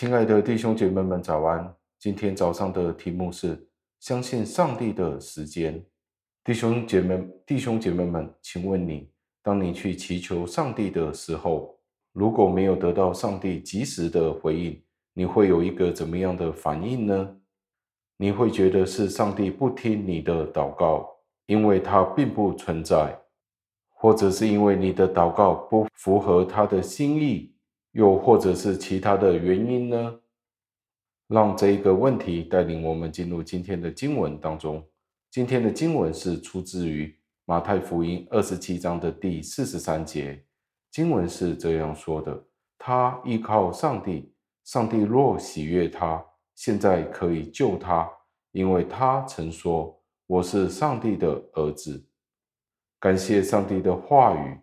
亲爱的弟兄姐妹们，早安！今天早上的题目是相信上帝的时间。弟兄姐妹、弟兄姐妹们，请问你，当你去祈求上帝的时候，如果没有得到上帝及时的回应，你会有一个怎么样的反应呢？你会觉得是上帝不听你的祷告，因为他并不存在，或者是因为你的祷告不符合他的心意，又或者是其他的原因呢？让这一个问题带领我们进入今天的经文当中。今天的经文是出自于马太福音二十七章的第四十三节。经文是这样说的：“他依靠上帝，上帝若喜悦他。”现在可以救他，因为他曾说：“我是上帝的儿子。”感谢上帝的话语。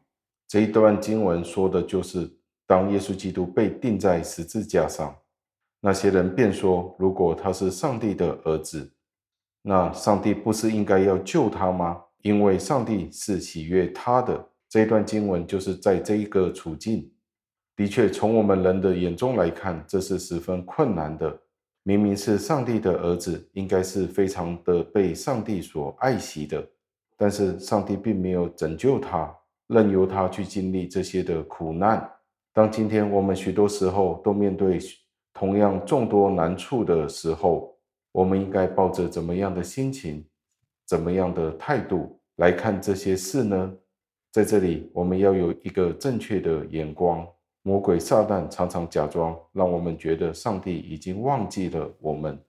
这一段经文说的就是，当耶稣基督被钉在十字架上，那些人便说：“如果他是上帝的儿子，那上帝不是应该要救他吗？因为上帝是喜悦他的。”这段经文就是在这一个处境。的确，从我们人的眼中来看，这是十分困难的。明明是上帝的儿子，应该是非常的被上帝所爱惜的，但是上帝并没有拯救他，任由他去经历这些的苦难。当今天我们许多时候都面对同样众多难处的时候，我们应该抱着怎么样的心情、怎么样的态度来看这些事呢？在这里，我们要有一个正确的眼光。魔鬼撒旦常常假装让我们觉得上帝已经忘记了我们，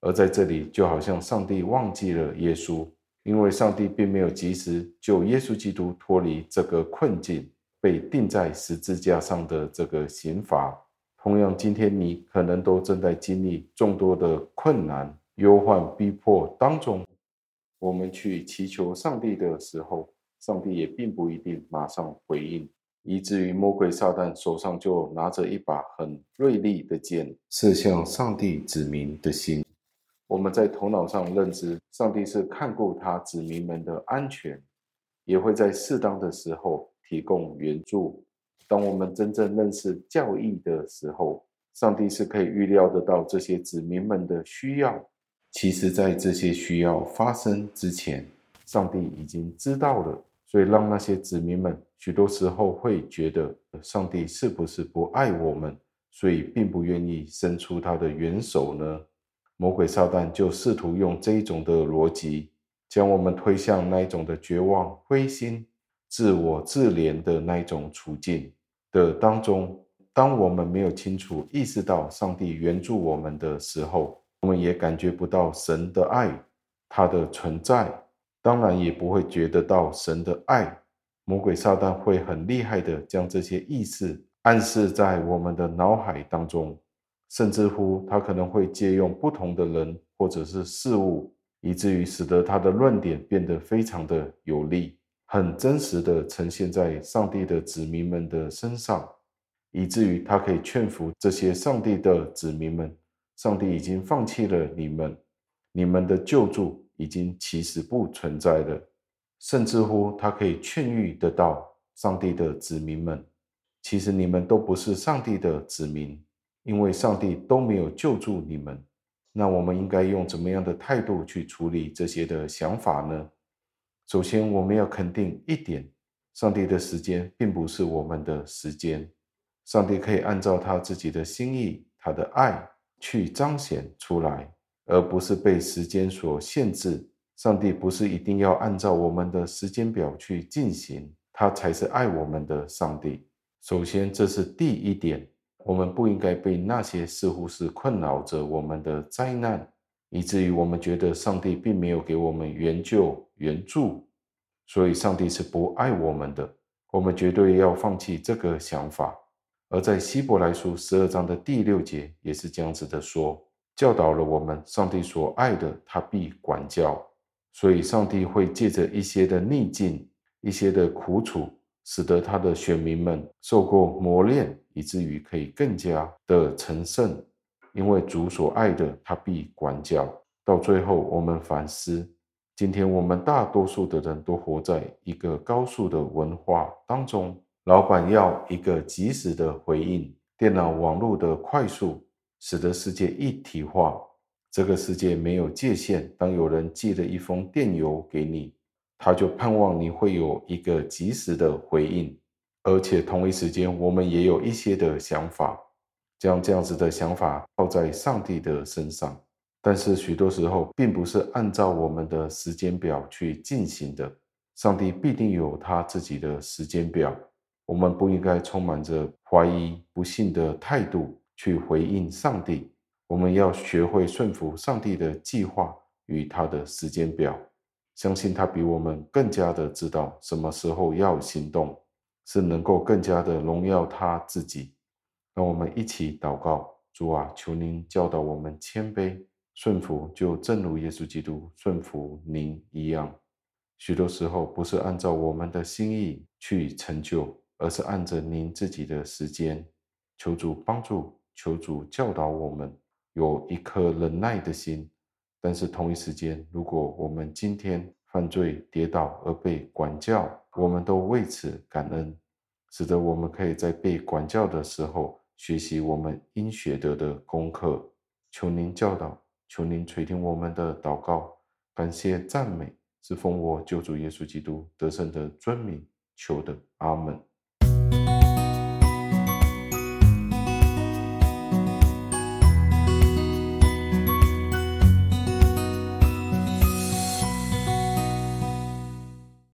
而在这里就好像上帝忘记了耶稣，因为上帝并没有及时救耶稣基督脱离这个困境，被钉在十字架上的这个刑罚。同样，今天你可能都正在经历众多的困难、忧患、逼迫当中，我们去祈求上帝的时候，上帝也并不一定马上回应。以至于魔鬼撒旦手上就拿着一把很锐利的剑，射向上帝子民的心。我们在头脑上认知，上帝是看顾他子民们的安全，也会在适当的时候提供援助。当我们真正认识教义的时候，上帝是可以预料得到这些子民们的需要。其实，在这些需要发生之前，上帝已经知道了。所以，让那些子民们许多时候会觉得，上帝是不是不爱我们，所以并不愿意伸出他的援手呢？魔鬼撒旦就试图用这一种的逻辑，将我们推向那一种的绝望、灰心、自我自怜的那一种处境的当中。当我们没有清楚意识到上帝援助我们的时候，我们也感觉不到神的爱，他的存在。当然也不会觉得到神的爱。魔鬼撒旦会很厉害的将这些意识暗示在我们的脑海当中，甚至乎他可能会借用不同的人或者是事物，以至于使得他的论点变得非常的有力，很真实的呈现在上帝的子民们的身上，以至于他可以劝服这些上帝的子民们：上帝已经放弃了你们，你们的救助。已经其实不存在了，甚至乎他可以劝喻得到上帝的子民们，其实你们都不是上帝的子民，因为上帝都没有救助你们。那我们应该用怎么样的态度去处理这些的想法呢？首先，我们要肯定一点，上帝的时间并不是我们的时间，上帝可以按照他自己的心意、他的爱去彰显出来。而不是被时间所限制。上帝不是一定要按照我们的时间表去进行，他才是爱我们的上帝。首先，这是第一点，我们不应该被那些似乎是困扰着我们的灾难，以至于我们觉得上帝并没有给我们援救、援助，所以上帝是不爱我们的。我们绝对要放弃这个想法。而在希伯来书十二章的第六节也是这样子的说。教导了我们，上帝所爱的，他必管教。所以，上帝会借着一些的逆境、一些的苦楚，使得他的选民们受过磨练，以至于可以更加的成圣。因为主所爱的，他必管教。到最后，我们反思，今天我们大多数的人都活在一个高速的文化当中，老板要一个及时的回应，电脑网络的快速。使得世界一体化。这个世界没有界限。当有人寄了一封电邮给你，他就盼望你会有一个及时的回应。而且同一时间，我们也有一些的想法，将这样子的想法套在上帝的身上。但是许多时候，并不是按照我们的时间表去进行的。上帝必定有他自己的时间表。我们不应该充满着怀疑、不信的态度去回应上帝。我们要学会顺服上帝的计划与他的时间表，相信他比我们更加的知道什么时候要行动，是能够更加的荣耀他自己。让我们一起祷告：主啊，求您教导我们谦卑顺服，就正如耶稣基督顺服您一样。许多时候不是按照我们的心意去成就，而是按着您自己的时间。求主帮助，求主教导我们。有一颗忍耐的心，但是同一时间，如果我们今天犯罪跌倒而被管教，我们都为此感恩，使得我们可以在被管教的时候学习我们应学得的功课。求您教导，求您垂听我们的祷告，感谢赞美是奉我救主耶稣基督得胜的尊名求的，阿门。